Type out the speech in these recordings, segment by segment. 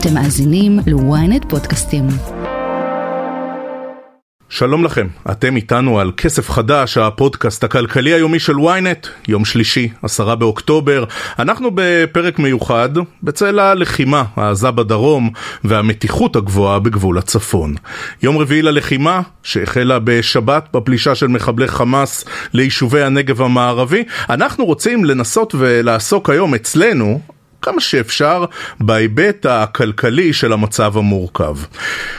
אתם מאזינים ל-ynet פודקאסטים. שלום לכם, אתם איתנו על כסף חדש, הפודקאסט הכלכלי היומי של ynet, יום שלישי, עשרה באוקטובר. אנחנו בפרק מיוחד בצל הלחימה העזה בדרום והמתיחות הגבוהה בגבול הצפון. יום רביעי ללחימה, שהחלה בשבת בפלישה של מחבלי חמאס ליישובי הנגב המערבי, אנחנו רוצים לנסות ולעסוק היום אצלנו כמה שאפשר בהיבט הכלכלי של המצב המורכב.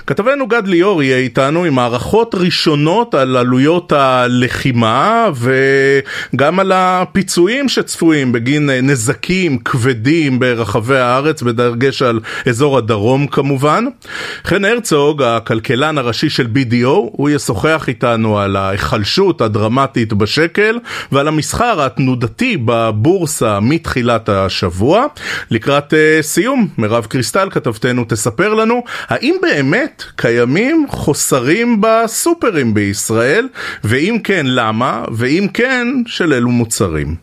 כתבנו גד ליאור יהיה איתנו עם הערכות ראשונות על עלויות הלחימה וגם על הפיצויים שצפויים בגין נזקים כבדים ברחבי הארץ, בדגש על אזור הדרום כמובן. חן הרצוג, הכלכלן הראשי של BDO, הוא ישוחח איתנו על ההיחלשות הדרמטית בשקל ועל המסחר התנודתי בבורסה מתחילת השבוע. לקראת uh, סיום, מירב קריסטל כתבתנו תספר לנו האם באמת קיימים חוסרים בסופרים בישראל, ואם כן למה, ואם כן של אילו מוצרים.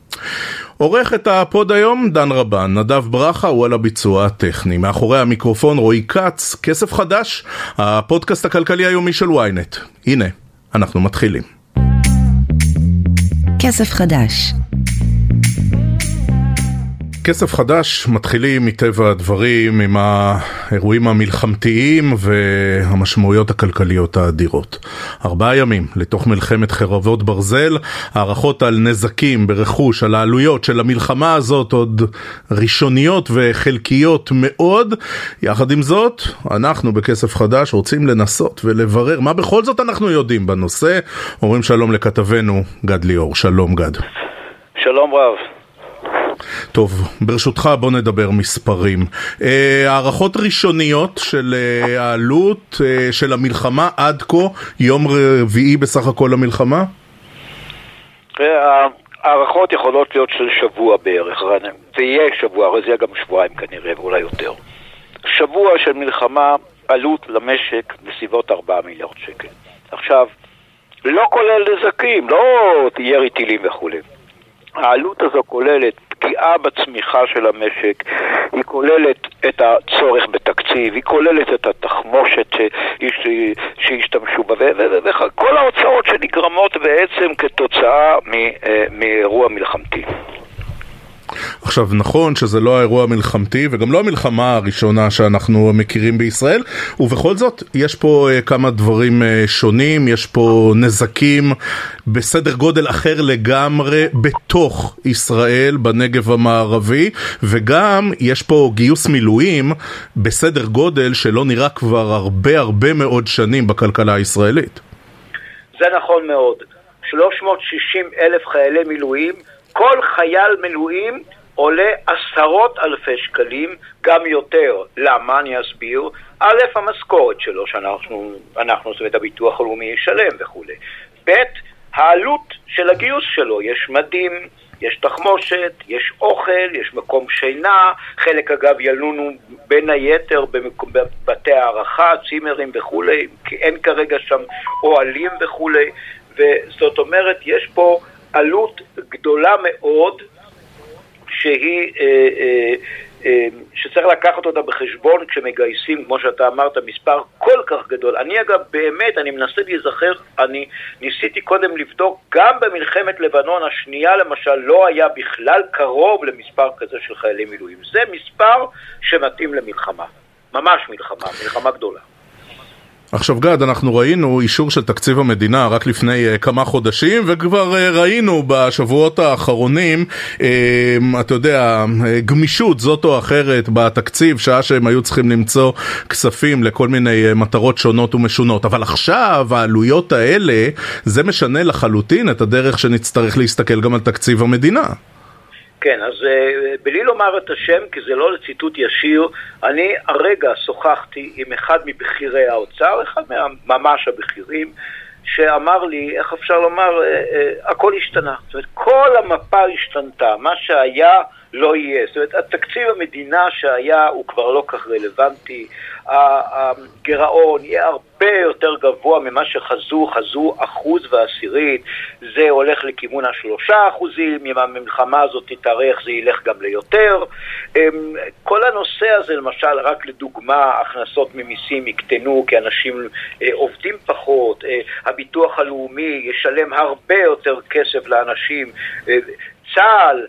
עורך את הפוד היום דן רבן, נדב ברכה הוא על הביצוע הטכני. מאחורי המיקרופון רועי כץ, כסף חדש, הפודקאסט הכלכלי היומי של ynet. הנה, אנחנו מתחילים. כסף חדש כסף חדש מתחילים מטבע הדברים עם האירועים המלחמתיים והמשמעויות הכלכליות האדירות. ארבעה ימים לתוך מלחמת חרבות ברזל, הערכות על נזקים ברכוש, על העלויות של המלחמה הזאת עוד ראשוניות וחלקיות מאוד. יחד עם זאת, אנחנו בכסף חדש רוצים לנסות ולברר מה בכל זאת אנחנו יודעים בנושא. אומרים שלום לכתבנו גד ליאור. שלום גד. שלום רב. טוב, ברשותך בוא נדבר מספרים. אה, הערכות ראשוניות של אה, העלות אה, של המלחמה עד כה, יום רביעי בסך הכל המלחמה? הערכות יכולות להיות של שבוע בערך, זה יהיה שבוע, אבל זה יהיה גם שבועיים כנראה, ואולי יותר. שבוע של מלחמה, עלות למשק בסביבות 4 מיליארד שקל. עכשיו, לא כולל נזקים, לא ירי טילים וכולי. העלות הזו כוללת פגיעה בצמיחה של המשק, היא כוללת את הצורך בתקציב, היא כוללת את התחמושת שהשתמשו בה, וכל ההוצאות שנגרמות בעצם כתוצאה אה, מאירוע מלחמתי. עכשיו נכון שזה לא האירוע המלחמתי וגם לא המלחמה הראשונה שאנחנו מכירים בישראל ובכל זאת יש פה uh, כמה דברים uh, שונים, יש פה נזקים בסדר גודל אחר לגמרי בתוך ישראל בנגב המערבי וגם יש פה גיוס מילואים בסדר גודל שלא נראה כבר הרבה הרבה מאוד שנים בכלכלה הישראלית. זה נכון מאוד. 360 אלף חיילי מילואים כל חייל מילואים עולה עשרות אלפי שקלים, גם יותר. למה? אני אסביר. א', המשכורת שלו, שאנחנו, אנחנו, זאת אומרת, הביטוח הלאומי ישלם וכולי. ב', העלות של הגיוס שלו, יש מדים, יש תחמושת, יש אוכל, יש מקום שינה, חלק אגב ילונו בין היתר בבתי הערכה, צימרים וכולי, כי אין כרגע שם אוהלים וכולי, וזאת אומרת, יש פה עלות גדולה מאוד שהיא, אה, אה, אה, שצריך לקחת אותה בחשבון כשמגייסים, כמו שאתה אמרת, מספר כל כך גדול. אני אגב, באמת, אני מנסה להיזכר, אני ניסיתי קודם לבדוק, גם במלחמת לבנון השנייה למשל, לא היה בכלל קרוב למספר כזה של חיילי מילואים. זה מספר שמתאים למלחמה. ממש מלחמה, מלחמה גדולה. עכשיו גד, אנחנו ראינו אישור של תקציב המדינה רק לפני uh, כמה חודשים וכבר uh, ראינו בשבועות האחרונים, uh, אתה יודע, גמישות זאת או אחרת בתקציב, שעה שהם היו צריכים למצוא כספים לכל מיני uh, מטרות שונות ומשונות. אבל עכשיו העלויות האלה, זה משנה לחלוטין את הדרך שנצטרך להסתכל גם על תקציב המדינה. כן, אז uh, בלי לומר את השם, כי זה לא לציטוט ישיר, אני הרגע שוחחתי עם אחד מבכירי האוצר, אחד ממש הבכירים, שאמר לי, איך אפשר לומר, uh, uh, הכל השתנה. זאת אומרת, כל המפה השתנתה. מה שהיה לא יהיה. זאת אומרת, התקציב המדינה שהיה הוא כבר לא כך רלוונטי, הגירעון יהיה הרבה יותר גבוה ממה שחזו, חזו אחוז ועשירית, זה הולך לכיוון השלושה אחוזים, אם המלחמה הזאת תתארך זה ילך גם ליותר. אמ, כל הנושא הזה, למשל, רק לדוגמה, הכנסות ממיסים יקטנו כי אנשים אה, עובדים פחות, אה, הביטוח הלאומי ישלם הרבה יותר כסף לאנשים, אה, צה"ל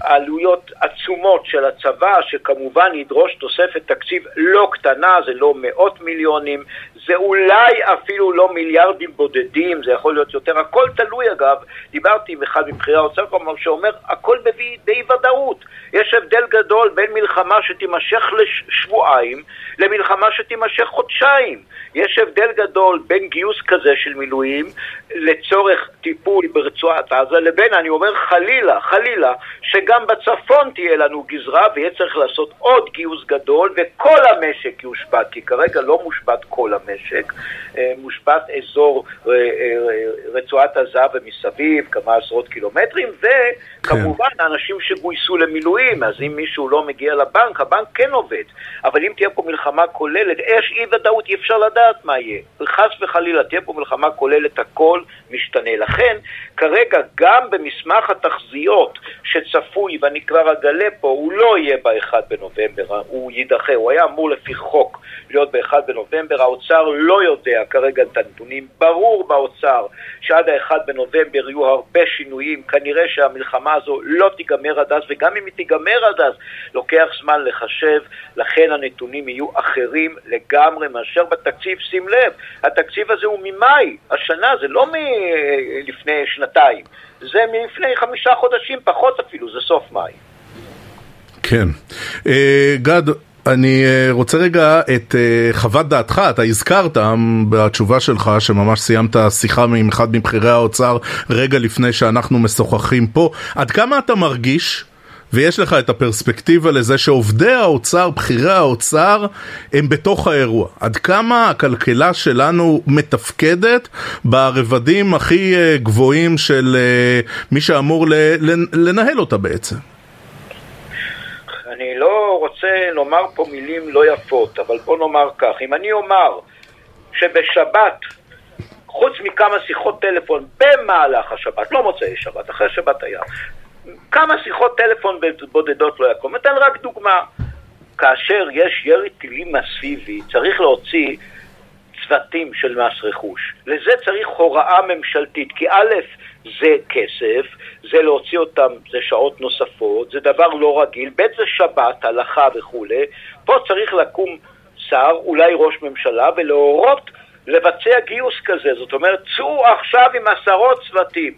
עלויות עצומות של הצבא, שכמובן ידרוש תוספת תקציב לא קטנה, זה לא מאות מיליונים, זה אולי אפילו לא מיליארדים בודדים, זה יכול להיות יותר, הכל תלוי אגב, דיברתי עם אחד מבכירי האוצר כלומר שאומר הכל באי ודאות, יש הבדל גדול בין מלחמה שתימשך לשבועיים למלחמה שתימשך חודשיים, יש הבדל גדול בין גיוס כזה של מילואים לצורך טיפול ברצועת עזה לבין, אני אומר חלילה, חלילה, שגם בצפון תהיה לנו גזרה ויהיה צריך לעשות עוד גיוס גדול וכל המשק יושבת, כי כרגע לא מושבת כל המשק, אה, מושבת אזור אה, אה, רצועת עזה ומסביב, כמה עשרות קילומטרים, וכמובן כן. האנשים שגויסו למילואים, אז אם מישהו לא מגיע לבנק, הבנק כן עובד, אבל אם תהיה פה מלחמה כוללת, יש אי ודאות, אי אפשר לדעת מה יהיה. חס וחלילה תהיה פה מלחמה כוללת, הכל משתנה. לכן, כרגע גם במסמך התחזיות שצפוי, ואני כבר אגלה פה, הוא לא יהיה ב-1 בנובמבר, הוא יידחה, הוא היה אמור לפי חוק להיות ב-1 בנובמבר, האוצר לא יודע כרגע את הנתונים, ברור באוצר שעד ה-1 בנובמבר יהיו הרבה שינויים, כנראה שהמלחמה הזו לא תיגמר עד אז, וגם אם היא תיגמר עד אז, לוקח זמן לחשב, לכן הנתונים יהיו אחרים לגמרי מאשר בתקציב, שים לב, התקציב הזה הוא ממאי, השנה, זה לא מלפני שנתיים, זה מלפני חמישה חודשים, פחות אפילו, זה סוף מאי. כן. אה, גד, אני אה, רוצה רגע את אה, חוות דעתך, אתה הזכרת בתשובה שלך שממש סיימת שיחה עם אחד מבכירי האוצר רגע לפני שאנחנו משוחחים פה, עד כמה אתה מרגיש ויש לך את הפרספקטיבה לזה שעובדי האוצר, בכירי האוצר, הם בתוך האירוע. עד כמה הכלכלה שלנו מתפקדת ברבדים הכי אה, גבוהים של מי שאמור לנהל אותה בעצם. אני לא רוצה לומר פה מילים לא יפות, אבל בוא נאמר כך, אם אני אומר שבשבת, חוץ מכמה שיחות טלפון במהלך השבת, לא מוצאי שבת, אחרי שבת היה, כמה שיחות טלפון בודדות לא יקום. אתן רק דוגמה, כאשר יש ירי טילים מסיבי, צריך להוציא צוותים של מס רכוש. לזה צריך הוראה ממשלתית, כי א', זה כסף, זה להוציא אותם, זה שעות נוספות, זה דבר לא רגיל, ב' זה שבת, הלכה וכולי, פה צריך לקום שר, אולי ראש ממשלה, ולהורות לבצע גיוס כזה, זאת אומרת, צאו עכשיו עם עשרות צוותים.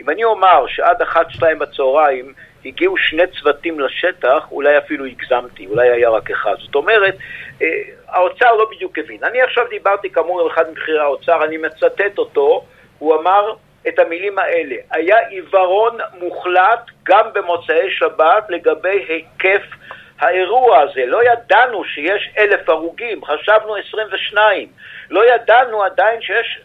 אם אני אומר שעד אחת, שתיים בצהריים הגיעו שני צוותים לשטח, אולי אפילו הגזמתי, אולי היה רק אחד. זאת אומרת, אה, האוצר לא בדיוק הבין. אני עכשיו דיברתי כאמור עם אחד מבכירי האוצר, אני מצטט אותו, הוא אמר את המילים האלה, היה עיוורון מוחלט גם במוצאי שבת לגבי היקף האירוע הזה. לא ידענו שיש אלף הרוגים, חשבנו 22. לא ידענו עדיין שיש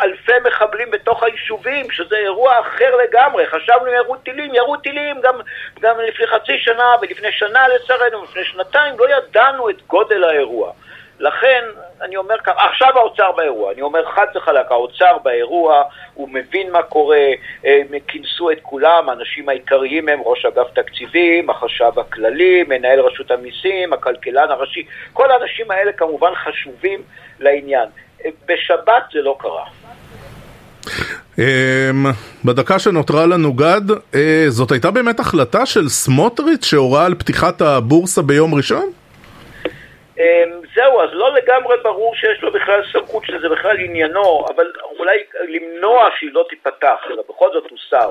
אלפי מחבלים בתוך היישובים, שזה אירוע אחר לגמרי. חשבנו ירו טילים, ירו טילים גם, גם לפני חצי שנה ולפני שנה לצערנו, לפני שנתיים, לא ידענו את גודל האירוע. לכן, אני אומר ככה, עכשיו האוצר באירוע, אני אומר חד וחלק, האוצר באירוע, הוא מבין מה קורה, הם כינסו את כולם, האנשים העיקריים הם ראש אגף תקציבים, החשב הכללי, מנהל רשות המיסים, הכלכלן הראשי, כל האנשים האלה כמובן חשובים לעניין. בשבת זה לא קרה. אמ, בדקה שנותרה לנו גד, אה, זאת הייתה באמת החלטה של סמוטריץ' שהורה על פתיחת הבורסה ביום ראשון? אמ, זהו, אז לא לגמרי ברור שיש לו בכלל סמכות שזה בכלל עניינו, אבל אולי למנוע שהיא לא תיפתח, אלא בכל זאת הוא שר.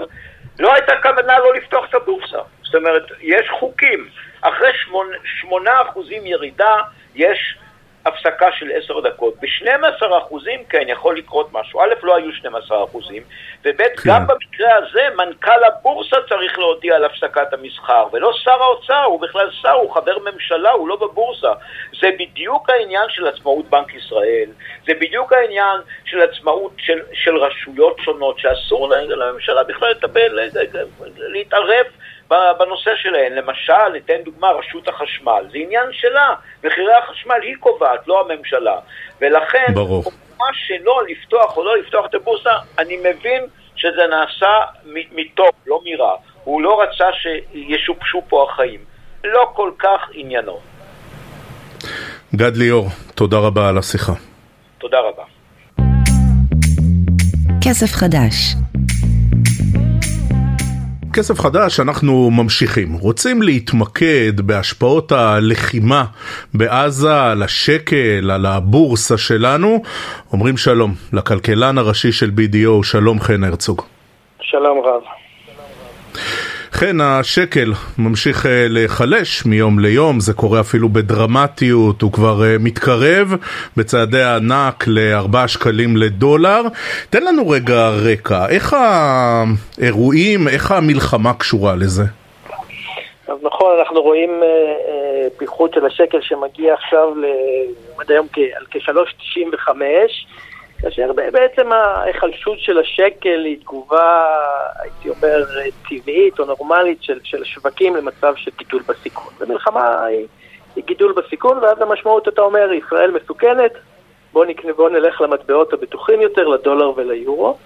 לא הייתה כוונה לא לפתוח את הבורסה. זאת אומרת, יש חוקים. אחרי שמונה אחוזים ירידה, יש הפסקה של עשר דקות. ב-12 אחוזים כן יכול לקרות משהו. א', לא היו 12 אחוזים, וב', כן. גם במקרה הזה מנכ"ל הבורסה צריך להודיע על הפסקת המסחר, ולא שר האוצר, הוא בכלל שר, הוא חבר ממשלה, הוא לא בבורסה. זה בדיוק העניין של עצמאות בנק ישראל, זה בדיוק העניין של עצמאות של, של רשויות שונות, שאסור לממשלה בכלל לטפל, להתערב בנושא שלהן. למשל, ניתן דוגמה, רשות החשמל. זה עניין שלה. מחירי החשמל היא קובעת, לא הממשלה. ולכן, ברור. מה שלא לפתוח או לא לפתוח את הבורסה, אני מבין שזה נעשה מטוב, לא מרע. הוא לא רצה שישופשו פה החיים. לא כל כך עניינו. גד ליאור, תודה רבה על השיחה. תודה רבה. כסף חדש כסף חדש אנחנו ממשיכים, רוצים להתמקד בהשפעות הלחימה בעזה על השקל, על הבורסה שלנו. אומרים שלום לכלכלן הראשי של BDO, שלום חן הרצוג. שלום רב. כן, השקל ממשיך אה, להיחלש מיום ליום, זה קורה אפילו בדרמטיות, הוא כבר אה, מתקרב בצעדי הענק לארבעה שקלים לדולר. תן לנו רגע רקע, איך האירועים, איך המלחמה קשורה לזה? אז נכון, אנחנו רואים אה, פיחות של השקל שמגיע עכשיו עד היום על כ-3.95 כאשר בעצם ההיחלשות של השקל היא תגובה, הייתי אומר, טבעית או נורמלית של, של שווקים למצב של גידול בסיכון. ומלחמה היא, היא גידול בסיכון, ואז המשמעות, אתה אומר, ישראל מסוכנת, בואו בוא נלך למטבעות הבטוחים יותר, לדולר וליורו.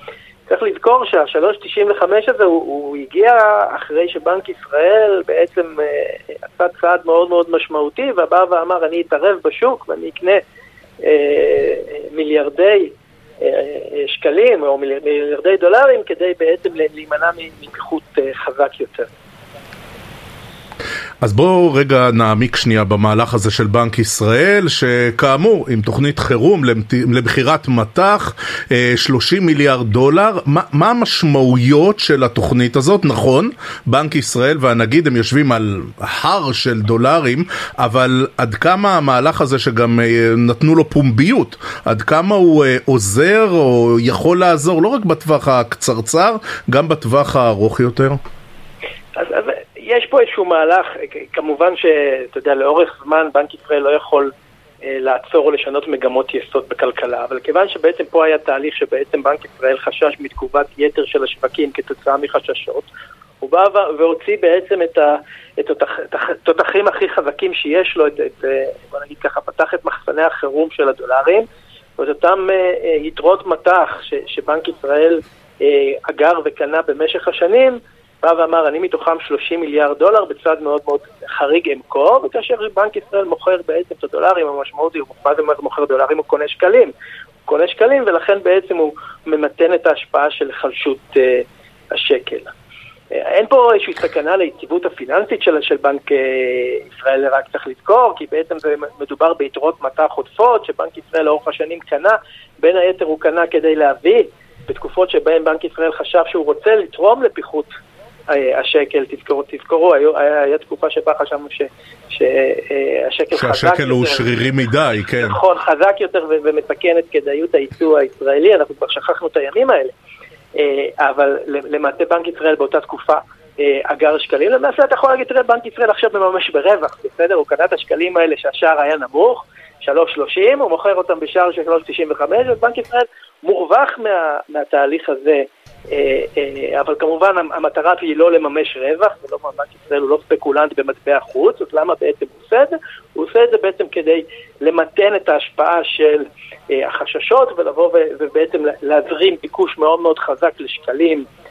צריך לזכור שה-3.95 הזה הוא, הוא הגיע אחרי שבנק ישראל בעצם אה, עשה צעד מאוד מאוד משמעותי ובא ואמר אני אתערב בשוק ואני אקנה אה, מיליארדי אה, שקלים או מיליארדי דולרים כדי בעצם להימנע מפיחות אה, חזק יותר. אז בואו רגע נעמיק שנייה במהלך הזה של בנק ישראל, שכאמור, עם תוכנית חירום לבחירת מטח, 30 אה, מיליארד דולר. מה, מה המשמעויות של התוכנית הזאת? נכון, בנק ישראל והנגיד הם יושבים על הר של דולרים, אבל עד כמה המהלך הזה שגם אה, נתנו לו פומביות, עד כמה הוא אה, עוזר או יכול לעזור, לא רק בטווח הקצרצר, גם בטווח הארוך יותר? יש פה איזשהו מהלך, כמובן שאתה יודע, לאורך זמן בנק ישראל לא יכול אה, לעצור או לשנות מגמות יסוד בכלכלה, אבל כיוון שבעצם פה היה תהליך שבעצם בנק ישראל חשש מתגובת יתר של השווקים כתוצאה מחששות, הוא בא והוציא בעצם את, התותחים הכי חזקים שיש לו, את, את, אה, בוא נגיד ככה, פתח את מחסני החירום של הדולרים, ואת אותם אה, יתרות מטח שבנק ישראל אגר וקנה במשך השנים, בא ואמר, אני מתוכם 30 מיליארד דולר בצד מאוד מאוד חריג אמכור, וכאשר בנק ישראל מוכר בעצם את הדולרים, המשמעות היא, מה זה מוכר דולרים? הוא קונה שקלים. הוא קונה שקלים, ולכן בעצם הוא ממתן את ההשפעה של חלשות uh, השקל. Uh, אין פה איזושהי סכנה ליציבות הפיננסית של, של בנק uh, ישראל, רק צריך לזכור, כי בעצם זה מדובר ביתרות מטח עודפות, שבנק ישראל לאורך השנים קנה, בין היתר הוא קנה כדי להביא בתקופות שבהן בנק ישראל חשב שהוא רוצה לתרום לפיחות השקל, תזכרו, תזכרו, היה, היה תקופה שבה חשבנו ש, שהשקל חזק יותר. שהשקל הוא שרירי מדי, כן. נכון, חזק יותר ומסכן את כדאיות הייצוא הישראלי, אנחנו כבר שכחנו את הימים האלה. אה, אבל למעשה בנק ישראל באותה תקופה אה, אגר שקלים, למעשה אתה יכול להגיד, תראה, בנק ישראל עכשיו מממש ברווח, בסדר? הוא קנה את השקלים האלה שהשער היה נמוך, 3.30, הוא מוכר אותם בשער של 3.95, ובנק ישראל מורווח מה, מהתהליך הזה אה, אה, אבל כמובן המטרה היא לא לממש רווח, ולא בנק ישראל הוא לא ספקולנט במטבע חוץ, אז למה בעצם הוא עושה את זה? הוא עושה את זה בעצם כדי למתן את ההשפעה של אה, החששות ולבוא ובעצם להזרים ביקוש מאוד מאוד חזק לשקלים אה,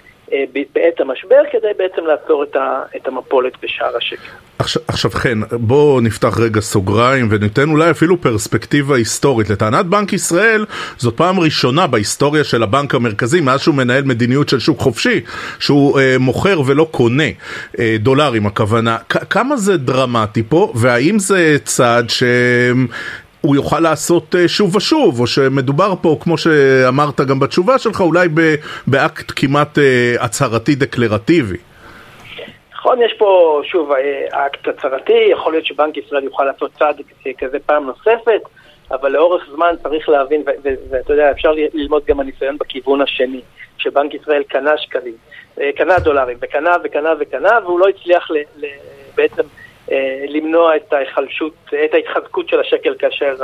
בעת המשבר, כדי בעצם לעצור את, ה, את המפולת בשער השקל. עכשיו, עכשיו כן, בואו נפתח רגע סוגריים וניתן אולי אפילו פרספקטיבה היסטורית. לטענת בנק ישראל, זאת פעם ראשונה בהיסטוריה של הבנק המרכזי, מאז שהוא מנהל מדיניות של שוק חופשי, שהוא אה, מוכר ולא קונה אה, דולרים, הכוונה. כמה זה דרמטי פה, והאם זה צעד ש... הוא יוכל לעשות אה, שוב ושוב, או שמדובר פה, כמו שאמרת גם בתשובה שלך, אולי באקט כמעט אה, הצהרתי דקלרטיבי. נכון, יש פה, שוב, אה, אקט הצהרתי, יכול להיות שבנק ישראל יוכל לעשות צעד כזה פעם נוספת, אבל לאורך זמן צריך להבין, ואתה יודע, אפשר ללמוד גם הניסיון בכיוון השני, שבנק ישראל קנה שקלים, קנה דולרים, וקנה וקנה וקנה, והוא לא הצליח בעצם... אה, למנוע את ההיחלשות, את ההתחזקות של השקל כאשר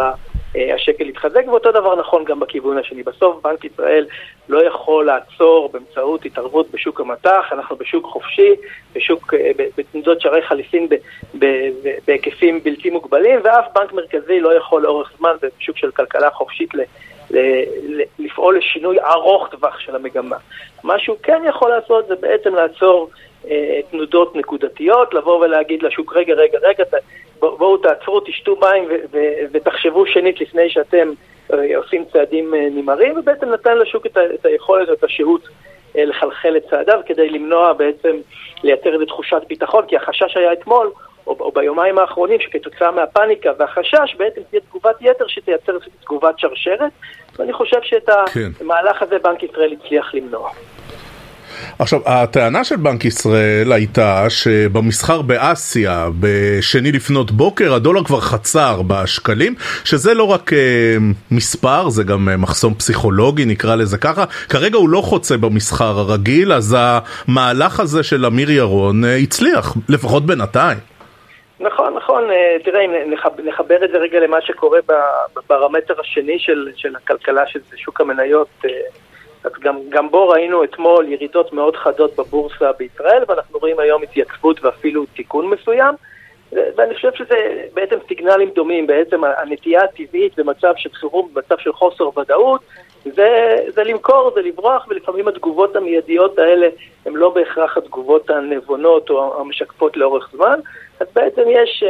אה, השקל יתחזק, ואותו דבר נכון גם בכיוון השני. בסוף בנק ישראל לא יכול לעצור באמצעות התערבות בשוק המטח, אנחנו בשוק חופשי, בשוק, אה, בתנודות שערי חליפין בהיקפים בלתי מוגבלים, ואף בנק מרכזי לא יכול לאורך זמן בשוק של כלכלה חופשית לפעול לשינוי ארוך טווח של המגמה. מה שהוא כן יכול לעשות זה בעצם לעצור אה, תנודות נקודתיות, לבוא ולהגיד לשוק, רגע, רגע, רגע, בואו תעצרו, תשתו מים ותחשבו שנית לפני שאתם אה, עושים צעדים אה, נמהרים, ובעצם נתן לשוק את, את היכולת, את השהות לחלחל את צעדיו כדי למנוע בעצם, לייצר איזו תחושת ביטחון, כי החשש היה אתמול, או, או ביומיים האחרונים, שכתוצאה מהפאניקה והחשש בעצם תהיה תגובת יתר שתייצר תגובת שרשרת, ואני חושב שאת כן. המהלך הזה בנק ישראל הצליח למנוע. עכשיו, הטענה של בנק ישראל הייתה שבמסחר באסיה, בשני לפנות בוקר, הדולר כבר חצר בשקלים, שזה לא רק uh, מספר, זה גם uh, מחסום פסיכולוגי, נקרא לזה ככה. כרגע הוא לא חוצה במסחר הרגיל, אז המהלך הזה של אמיר ירון uh, הצליח, לפחות בינתיים. נכון, נכון, תראה, אם נחבר את זה רגע למה שקורה בפרמטר השני של, של הכלכלה, שזה שוק המניות, אז גם, גם בו ראינו אתמול ירידות מאוד חדות בבורסה בישראל, ואנחנו רואים היום התייצבות ואפילו תיקון מסוים. ואני חושב שזה בעצם סיגנלים דומים, בעצם הנטייה הטבעית במצב של חירום, במצב של חוסר ודאות, זה, זה למכור, זה לברוח, ולפעמים התגובות המיידיות האלה הן לא בהכרח התגובות הנבונות או המשקפות לאורך זמן. אז בעצם יש,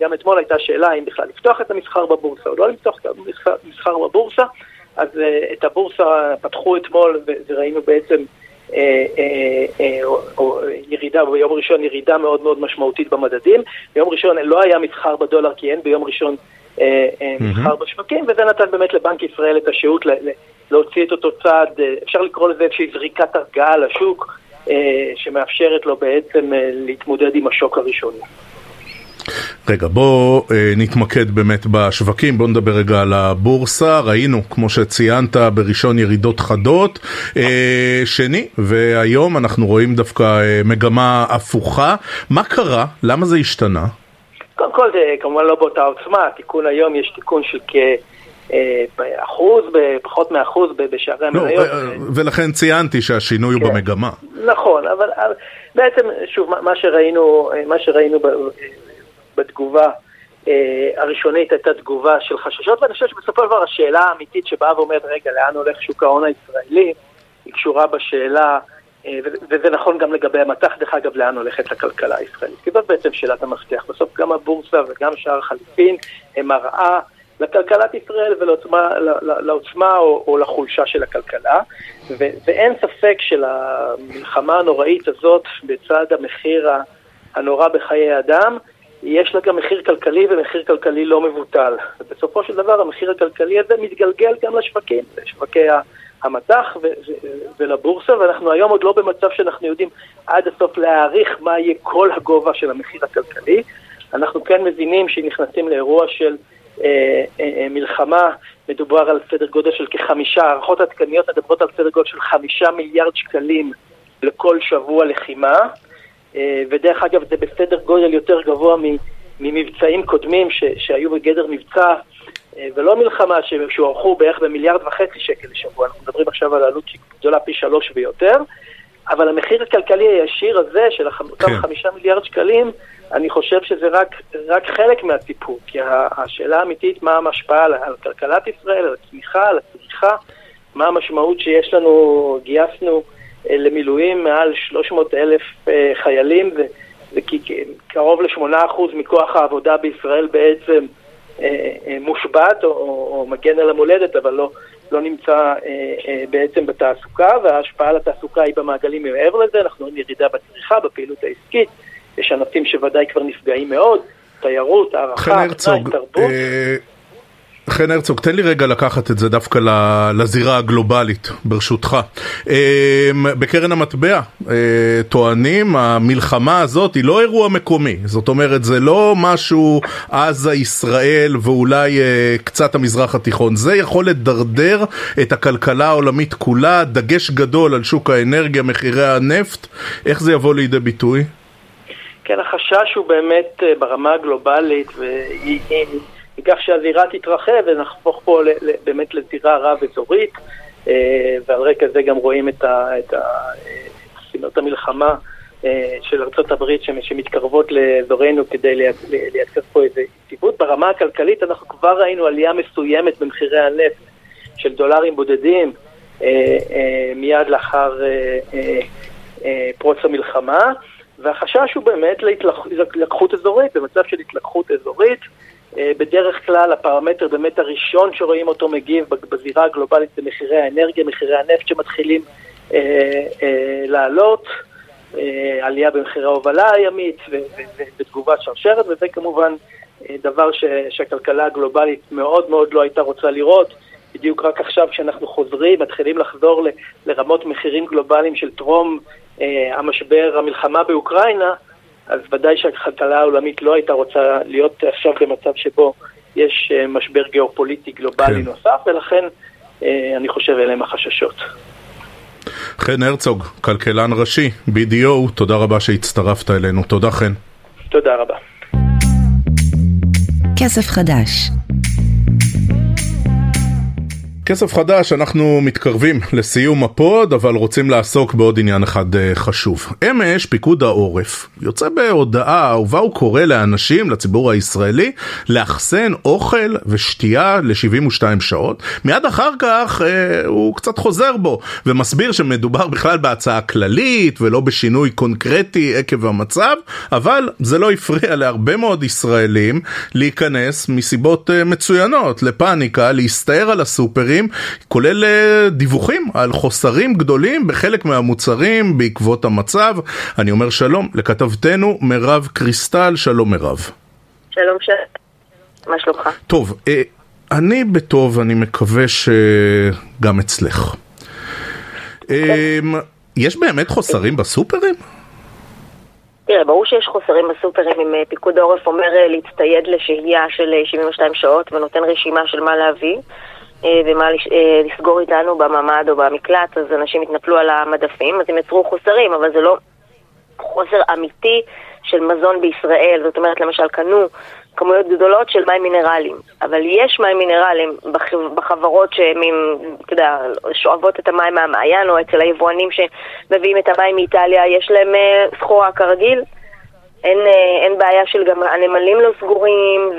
גם אתמול הייתה שאלה אם בכלל לפתוח את המסחר בבורסה או לא לפתוח את המסחר בבורסה. אז uh, את הבורסה פתחו אתמול וראינו בעצם uh, uh, uh, ירידה, ביום ראשון ירידה מאוד מאוד משמעותית במדדים. ביום ראשון לא היה מסחר בדולר כי אין ביום ראשון uh, uh, מסחר. בשווקים, וזה נתן באמת לבנק ישראל את השהות להוציא את אותו צעד, uh, אפשר לקרוא לזה איזושהי זריקת הרגעה לשוק, שמאפשרת לו בעצם להתמודד עם השוק הראשוני. רגע, בוא אה, נתמקד באמת בשווקים, בוא נדבר רגע על הבורסה. ראינו, כמו שציינת, בראשון ירידות חדות. אה, שני, והיום אנחנו רואים דווקא אה, מגמה הפוכה. מה קרה? למה זה השתנה? קודם כל, זה כמובן לא באותה עוצמה. התיקון היום, יש תיקון של כ... אחוז, פחות מאחוז בשערי לא, המניות. ולכן ציינתי שהשינוי הוא כן. במגמה. נכון, אבל בעצם, שוב, מה שראינו, מה שראינו בתגובה אה, הראשונית הייתה תגובה של חששות, ואני חושב שבסופו של דבר השאלה האמיתית שבאה ואומרת, רגע, לאן הולך שוק ההון הישראלי, היא קשורה בשאלה, אה, וזה נכון גם לגבי המטח, דרך אגב, לאן הולכת הכלכלה הישראלית. כי זאת בעצם שאלת המפתח. בסוף גם הבורסה וגם שער החליפין הם מראה לכלכלת ישראל ולעוצמה או, או לחולשה של הכלכלה. ו, ואין ספק שלמלחמה הנוראית הזאת, בצד המחיר הנורא בחיי אדם, יש לה גם מחיר כלכלי ומחיר כלכלי לא מבוטל. ובסופו של דבר המחיר הכלכלי הזה מתגלגל גם לשווקים, לשווקי המטח ולבורסה, ואנחנו היום עוד לא במצב שאנחנו יודעים עד הסוף להעריך מה יהיה כל הגובה של המחיר הכלכלי. אנחנו כן מבינים שנכנסים לאירוע של אה, אה, אה, מלחמה, מדובר על סדר גודל של כחמישה, הערכות עדכניות מדברות על סדר גודל של חמישה מיליארד שקלים לכל שבוע לחימה. אה, ודרך אגב זה בסדר גודל יותר גבוה ממבצעים קודמים ש, שהיו בגדר מבצע ולא מלחמה שהוערכו בערך במיליארד וחצי שקל לשבוע, אנחנו מדברים עכשיו על עלות גדולה פי שלוש ויותר, אבל המחיר הכלכלי הישיר הזה של אותם כן. חמישה מיליארד שקלים, אני חושב שזה רק, רק חלק מהסיפור, כי השאלה האמיתית מה המשפעה על, על כלכלת ישראל, על הצמיחה, על הצריכה, מה המשמעות שיש לנו, גייסנו אה, למילואים מעל 300 אלף אה, חיילים, וקרוב ל-8% מכוח העבודה בישראל בעצם אה, מושבת או, או, או מגן על המולדת, אבל לא, לא נמצא בעצם בתעסוקה, וההשפעה על התעסוקה היא במעגלים מעבר לזה, אנחנו רואים ירידה בצריכה, בפעילות העסקית, יש ענפים שוודאי כבר נפגעים מאוד, תיירות, הערכה, תרבות. חן הרצוג, תן לי רגע לקחת את זה דווקא לזירה הגלובלית, ברשותך. אמ, בקרן המטבע אה, טוענים, המלחמה הזאת היא לא אירוע מקומי, זאת אומרת זה לא משהו עזה, ישראל ואולי אה, קצת המזרח התיכון, זה יכול לדרדר את הכלכלה העולמית כולה, דגש גדול על שוק האנרגיה, מחירי הנפט, איך זה יבוא לידי ביטוי? כן, החשש הוא באמת אה, ברמה הגלובלית, והיא... מכך שהזירה תתרחב ונהפוך פה באמת לזירה רב-אזורית, ועל רקע זה גם רואים את ספינות המלחמה של ארה"ב שמתקרבות לאזורנו כדי לייצר פה איזו יציבות. ברמה הכלכלית אנחנו כבר ראינו עלייה מסוימת במחירי הנפט של דולרים בודדים מיד לאחר פרוץ המלחמה. והחשש הוא באמת להתלקחות אזורית, במצב של התלקחות אזורית. אה, בדרך כלל הפרמטר באמת הראשון שרואים אותו מגיב בזירה הגלובלית זה מחירי האנרגיה, מחירי הנפט שמתחילים אה, אה, לעלות, אה, עלייה במחירי ההובלה הימית ותגובת שרשרת, וזה כמובן אה, דבר ש, שהכלכלה הגלובלית מאוד מאוד לא הייתה רוצה לראות. בדיוק רק עכשיו כשאנחנו חוזרים, מתחילים לחזור ל, לרמות מחירים גלובליים של טרום אה, המשבר, המלחמה באוקראינה, אז ודאי שהכלכלה העולמית לא הייתה רוצה להיות עכשיו במצב שבו יש אה, משבר גיאופוליטי גלובלי כן. נוסף, ולכן אה, אני חושב אלה הם החששות. חן הרצוג, כלכלן ראשי, BDO, תודה רבה שהצטרפת אלינו. תודה חן. תודה רבה. כסף חדש כסף חדש, אנחנו מתקרבים לסיום הפוד, אבל רוצים לעסוק בעוד עניין אחד אה, חשוב. אמש פיקוד העורף יוצא בהודעה ובה הוא קורא לאנשים, לציבור הישראלי, לאחסן אוכל ושתייה ל-72 שעות. מיד אחר כך אה, הוא קצת חוזר בו ומסביר שמדובר בכלל בהצעה כללית ולא בשינוי קונקרטי עקב המצב, אבל זה לא הפריע להרבה מאוד ישראלים להיכנס מסיבות אה, מצוינות לפאניקה, להסתער על הסופרים. אחרים, כולל אה, דיווחים על חוסרים גדולים בחלק מהמוצרים בעקבות המצב. אני אומר שלום לכתבתנו מירב קריסטל, שלום מירב. שלום שלום, מה שלומך? טוב, אה, אני בטוב, אני מקווה שגם אצלך. אה, יש באמת חוסרים בסופרים? תראה, ברור שיש חוסרים בסופרים אם פיקוד העורף אומר להצטייד לשהייה של 72 שעות ונותן רשימה של מה להביא. אה, ומה אה, לסגור איתנו בממ"ד או במקלט, אז אנשים יתנפלו על המדפים, אז הם יצרו חוסרים, אבל זה לא חוסר אמיתי של מזון בישראל. זאת אומרת, למשל, קנו כמויות גדולות של מים מינרליים, אבל יש מים מינרליים בחברות שהן, אתה יודע, שואבות את המים מהמעיין, או אצל היבואנים שמביאים את המים מאיטליה, יש להם אה, סחורה כרגיל. אין, אה, אין בעיה של גם הנמלים לא סגורים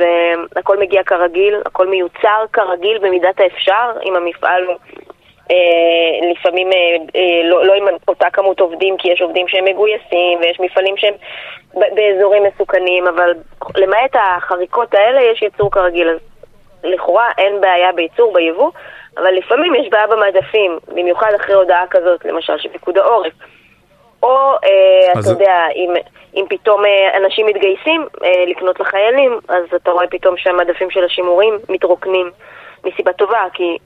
והכל מגיע כרגיל, הכל מיוצר כרגיל במידת האפשר, אם המפעל אה, לפעמים אה, אה, לא, לא עם אותה כמות עובדים כי יש עובדים שהם מגויסים ויש מפעלים שהם באזורים מסוכנים, אבל למעט החריקות האלה יש ייצור כרגיל, אז לכאורה אין בעיה בייצור, ביבוא, אבל לפעמים יש בעיה במעדפים, במיוחד אחרי הודעה כזאת, למשל של פיקוד העורף. או, אה, אתה יודע, אם... אם פתאום אה, אנשים מתגייסים אה, לקנות לחיילים, אז אתה רואה פתאום שהמדפים של השימורים מתרוקנים מסיבה טובה, כי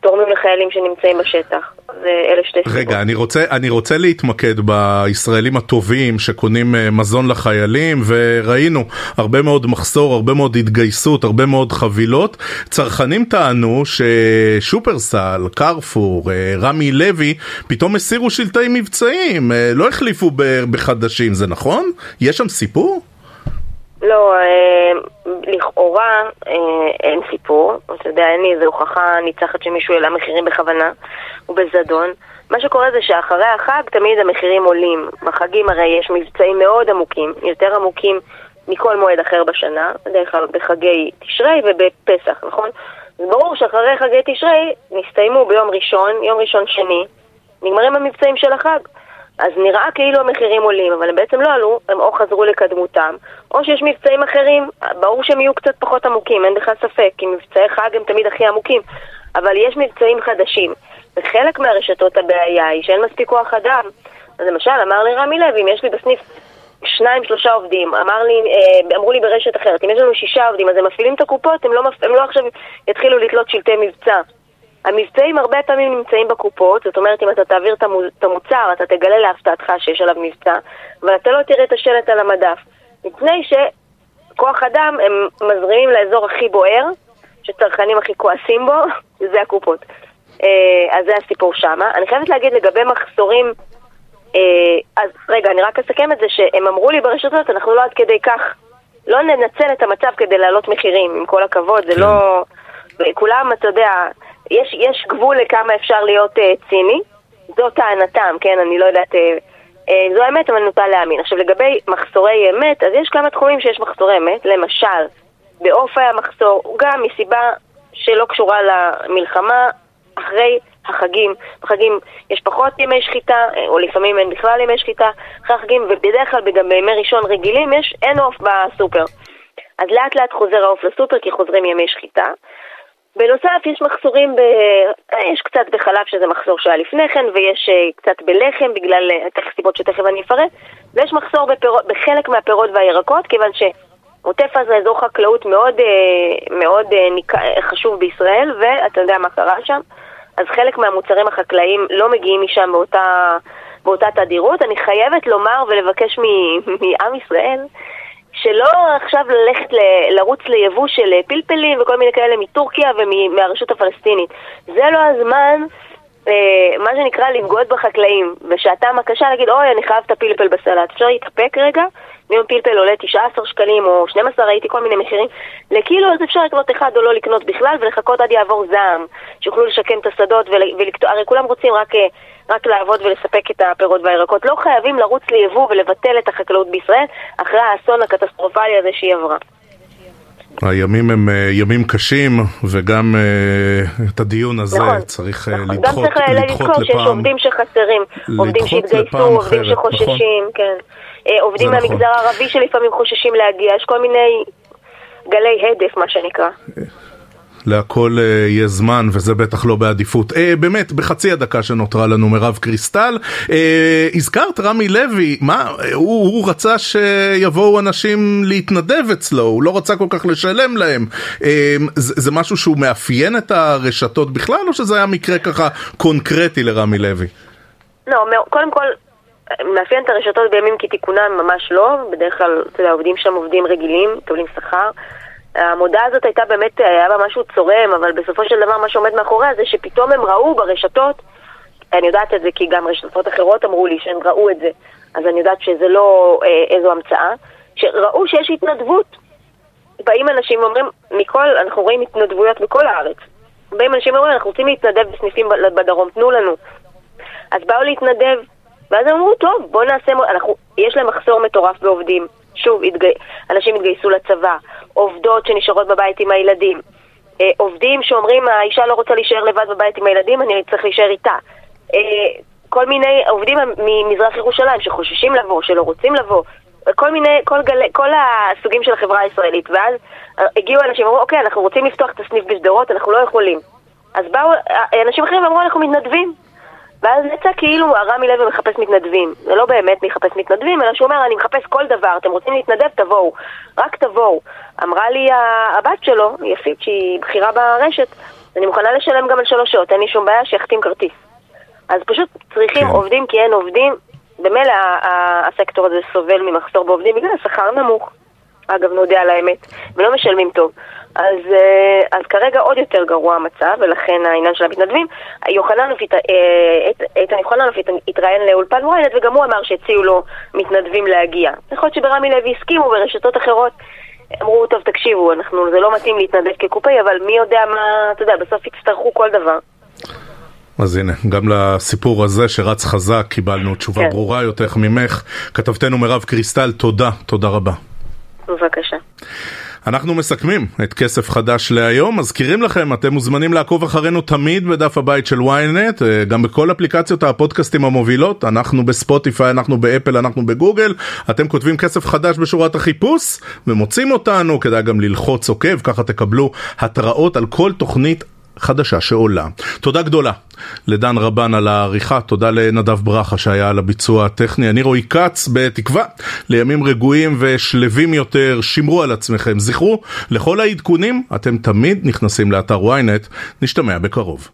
תורמים לחיילים שנמצאים בשטח. ואלה שתי סיבות. רגע, אני רוצה, אני רוצה להתמקד בישראלים הטובים שקונים אה, מזון לחיילים, וראינו הרבה מאוד מחסור, הרבה מאוד התגייסות, הרבה מאוד חבילות. צרכנים טענו ששופרסל, קרפור, אה, רמי לוי, פתאום הסירו שלטי מבצעים, לא החליפו בחדשים, זה נכון? יש שם סיפור? לא, אה, לכאורה אה, אין סיפור. אתה יודע, אין לי איזו הוכחה ניצחת שמישהו העלה מחירים בכוונה ובזדון. מה שקורה זה שאחרי החג תמיד המחירים עולים. בחגים הרי יש מבצעים מאוד עמוקים, יותר עמוקים מכל מועד אחר בשנה, בדרך כלל בחגי תשרי ובפסח, נכון? אז ברור שאחרי חגי תשרי נסתיימו ביום ראשון, יום ראשון שני, נגמרים המבצעים של החג. אז נראה כאילו המחירים עולים, אבל הם בעצם לא עלו, הם או חזרו לקדמותם, או שיש מבצעים אחרים, ברור שהם יהיו קצת פחות עמוקים, אין בכלל ספק, כי מבצעי חג הם תמיד הכי עמוקים, אבל יש מבצעים חדשים, וחלק מהרשתות הבעיה היא שאין מספיק כוח אדם. אז למשל, אמר לי רמי לוי, אם יש לי בסניף שניים, שלושה עובדים, אמר לי, אה, אמרו לי ברשת אחרת, אם יש לנו שישה עובדים, אז הם מפעילים את הקופות, הם לא, הם לא עכשיו יתחילו לתלות שלטי מבצע. המבצעים הרבה פעמים נמצאים בקופות, זאת אומרת אם אתה תעביר את המוצר, אתה תגלה להפתעתך שיש עליו מבצע, אבל אתה לא תראה את השלט על המדף. מפני שכוח אדם הם מזרימים לאזור הכי בוער, שצרכנים הכי כועסים בו, זה הקופות. אה, אז זה הסיפור שמה. אני חייבת להגיד לגבי מחסורים, אה, אז רגע, אני רק אסכם את זה שהם אמרו לי ברשתות, אנחנו לא עד כדי כך לא ננצל את המצב כדי להעלות מחירים, עם כל הכבוד, זה כן. לא... כולם, אתה יודע, יש, יש גבול לכמה אפשר להיות uh, ציני, זו טענתם, כן, אני לא יודעת... Uh, uh, זו האמת, אבל נוטה להאמין. עכשיו, לגבי מחסורי אמת, אז יש כמה תחומים שיש מחסורי אמת, למשל, בעוף היה מחסור, גם מסיבה שלא קשורה למלחמה, אחרי החגים, בחגים יש פחות ימי שחיטה, או לפעמים אין בכלל ימי שחיטה, אחרי החגים, ובדרך כלל גם בימי ראשון רגילים יש, אין עוף בסופר. אז לאט לאט חוזר העוף לסופר כי חוזרים ימי שחיטה. בנוסף יש מחסורים, ב... יש קצת בחלב שזה מחסור שהיה לפני כן, ויש קצת בלחם בגלל סיבות שתכף אני אפרט, ויש מחסור בפירות, בחלק מהפירות והירקות, כיוון שעוטף עזה אזור חקלאות מאוד, מאוד חשוב בישראל, ואתה יודע מה קרה שם. אז חלק מהמוצרים החקלאיים לא מגיעים משם באותה, באותה תדירות. אני חייבת לומר ולבקש מעם ישראל שלא עכשיו ללכת ל, לרוץ ליבוא של פלפלים וכל מיני כאלה מטורקיה ומהרשות הפלסטינית. זה לא הזמן, אה, מה שנקרא, לבגוד בחקלאים. בשעתם הקשה להגיד, אוי, אני חייב את הפלפל בסלט. אפשר להתאפק רגע? אם פלפל עולה 19 שקלים או 12, ראיתי כל מיני מחירים לקילו, אז אפשר לקנות אחד או לא לקנות בכלל ולחכות עד יעבור זעם, שיוכלו לשקם את השדות ולקטוע, הרי כולם רוצים רק, רק לעבוד ולספק את הפירות והירקות. לא חייבים לרוץ ליבוא ולבטל את החקלאות בישראל אחרי האסון הקטסטרופלי הזה שהיא עברה. הימים הם ימים קשים, וגם uh, את הדיון הזה נכון, צריך נכון. לדחות, גם צריך לדחות לפעם. שיש עובדים שחסרים, עובדים שהתגייסו, עובדים שחוששים, נכון. כן. עובדים מהמגזר נכון. הערבי שלפעמים חוששים להגיע, יש כל מיני גלי הדף, מה שנקרא. להכל uh, יהיה זמן וזה בטח לא בעדיפות. Uh, באמת, בחצי הדקה שנותרה לנו מירב קריסטל, uh, הזכרת רמי לוי, מה, הוא, הוא רצה שיבואו אנשים להתנדב אצלו, הוא לא רצה כל כך לשלם להם. Uh, זה, זה משהו שהוא מאפיין את הרשתות בכלל, או שזה היה מקרה ככה קונקרטי לרמי לוי? לא, קודם כל... מאפיין את הרשתות בימים כתיקונם ממש לא, בדרך כלל, אתה יודע, עובדים שם עובדים רגילים, מקבלים שכר. המודעה הזאת הייתה באמת, היה בה משהו צורם, אבל בסופו של דבר מה שעומד מאחוריה זה שפתאום הם ראו ברשתות, אני יודעת את זה כי גם רשתות אחרות אמרו לי שהם ראו את זה, אז אני יודעת שזה לא אה, איזו המצאה, שראו שיש התנדבות. באים אנשים ואומרים, מכל, אנחנו רואים התנדבויות בכל הארץ. באים אנשים ואומרים, אנחנו רוצים להתנדב בסניפים בדרום, תנו לנו. אז באו להתנדב, ואז הם אמרו, טוב, בואו נעשה, אנחנו, יש להם מחסור מטורף בעובדים. שוב, התגי... אנשים התגייסו לצבא, עובדות שנשארות בבית עם הילדים, אה, עובדים שאומרים, האישה לא רוצה להישאר לבד בבית עם הילדים, אני צריך להישאר איתה. אה, כל מיני עובדים ממזרח ירושלים שחוששים לבוא, שלא רוצים לבוא, כל מיני, כל, גל, כל הסוגים של החברה הישראלית. ואז הגיעו אנשים ואמרו, אוקיי, אנחנו רוצים לפתוח את הסניף בשדרות, אנחנו לא יכולים. אז באו אנשים אחרים ואמרו, אנחנו מתנדבים. ואז יצא כאילו רמי לוי מחפש מתנדבים. זה לא באמת מחפש מתנדבים, אלא שהוא אומר, אני מחפש כל דבר, אתם רוצים להתנדב, תבואו. רק תבואו. אמרה לי הבת שלו, יפית, שהיא בכירה ברשת, אני מוכנה לשלם גם על שלוש שעות, אין לי שום בעיה, שיחתים כרטיס. אז פשוט צריכים כן. עובדים כי אין עובדים. במילא הסקטור הזה סובל ממחסור בעובדים בגלל השכר נמוך. אגב, נודה על האמת, ולא משלמים טוב. אז, אז כרגע עוד יותר גרוע המצב, ולכן העניין של המתנדבים. יוחננוף, איתן יוחננוף התראיין לאולפן וויינט, וגם הוא אמר שהציעו לו מתנדבים להגיע. יכול להיות שברמי לוי הסכימו, ברשתות אחרות אמרו, טוב, תקשיבו, אנחנו, זה לא מתאים להתנדב כקופאי, אבל מי יודע מה, אתה יודע, בסוף יצטרכו כל דבר. אז הנה, גם לסיפור הזה שרץ חזק קיבלנו תשובה כן. ברורה יותר ממך. כתבתנו מירב קריסטל, תודה, תודה רבה. בבקשה. אנחנו מסכמים את כסף חדש להיום, מזכירים לכם, אתם מוזמנים לעקוב אחרינו תמיד בדף הבית של ynet, גם בכל אפליקציות הפודקאסטים המובילות, אנחנו בספוטיפיי, אנחנו באפל, אנחנו בגוגל, אתם כותבים כסף חדש בשורת החיפוש ומוצאים אותנו, כדאי גם ללחוץ עוקב, ככה תקבלו התראות על כל תוכנית חדשה שעולה. תודה גדולה לדן רבן על העריכה, תודה לנדב ברכה שהיה על הביצוע הטכני. אני רועי כץ, בתקווה לימים רגועים ושלווים יותר, שמרו על עצמכם, זכרו, לכל העדכונים אתם תמיד נכנסים לאתר ynet, נשתמע בקרוב.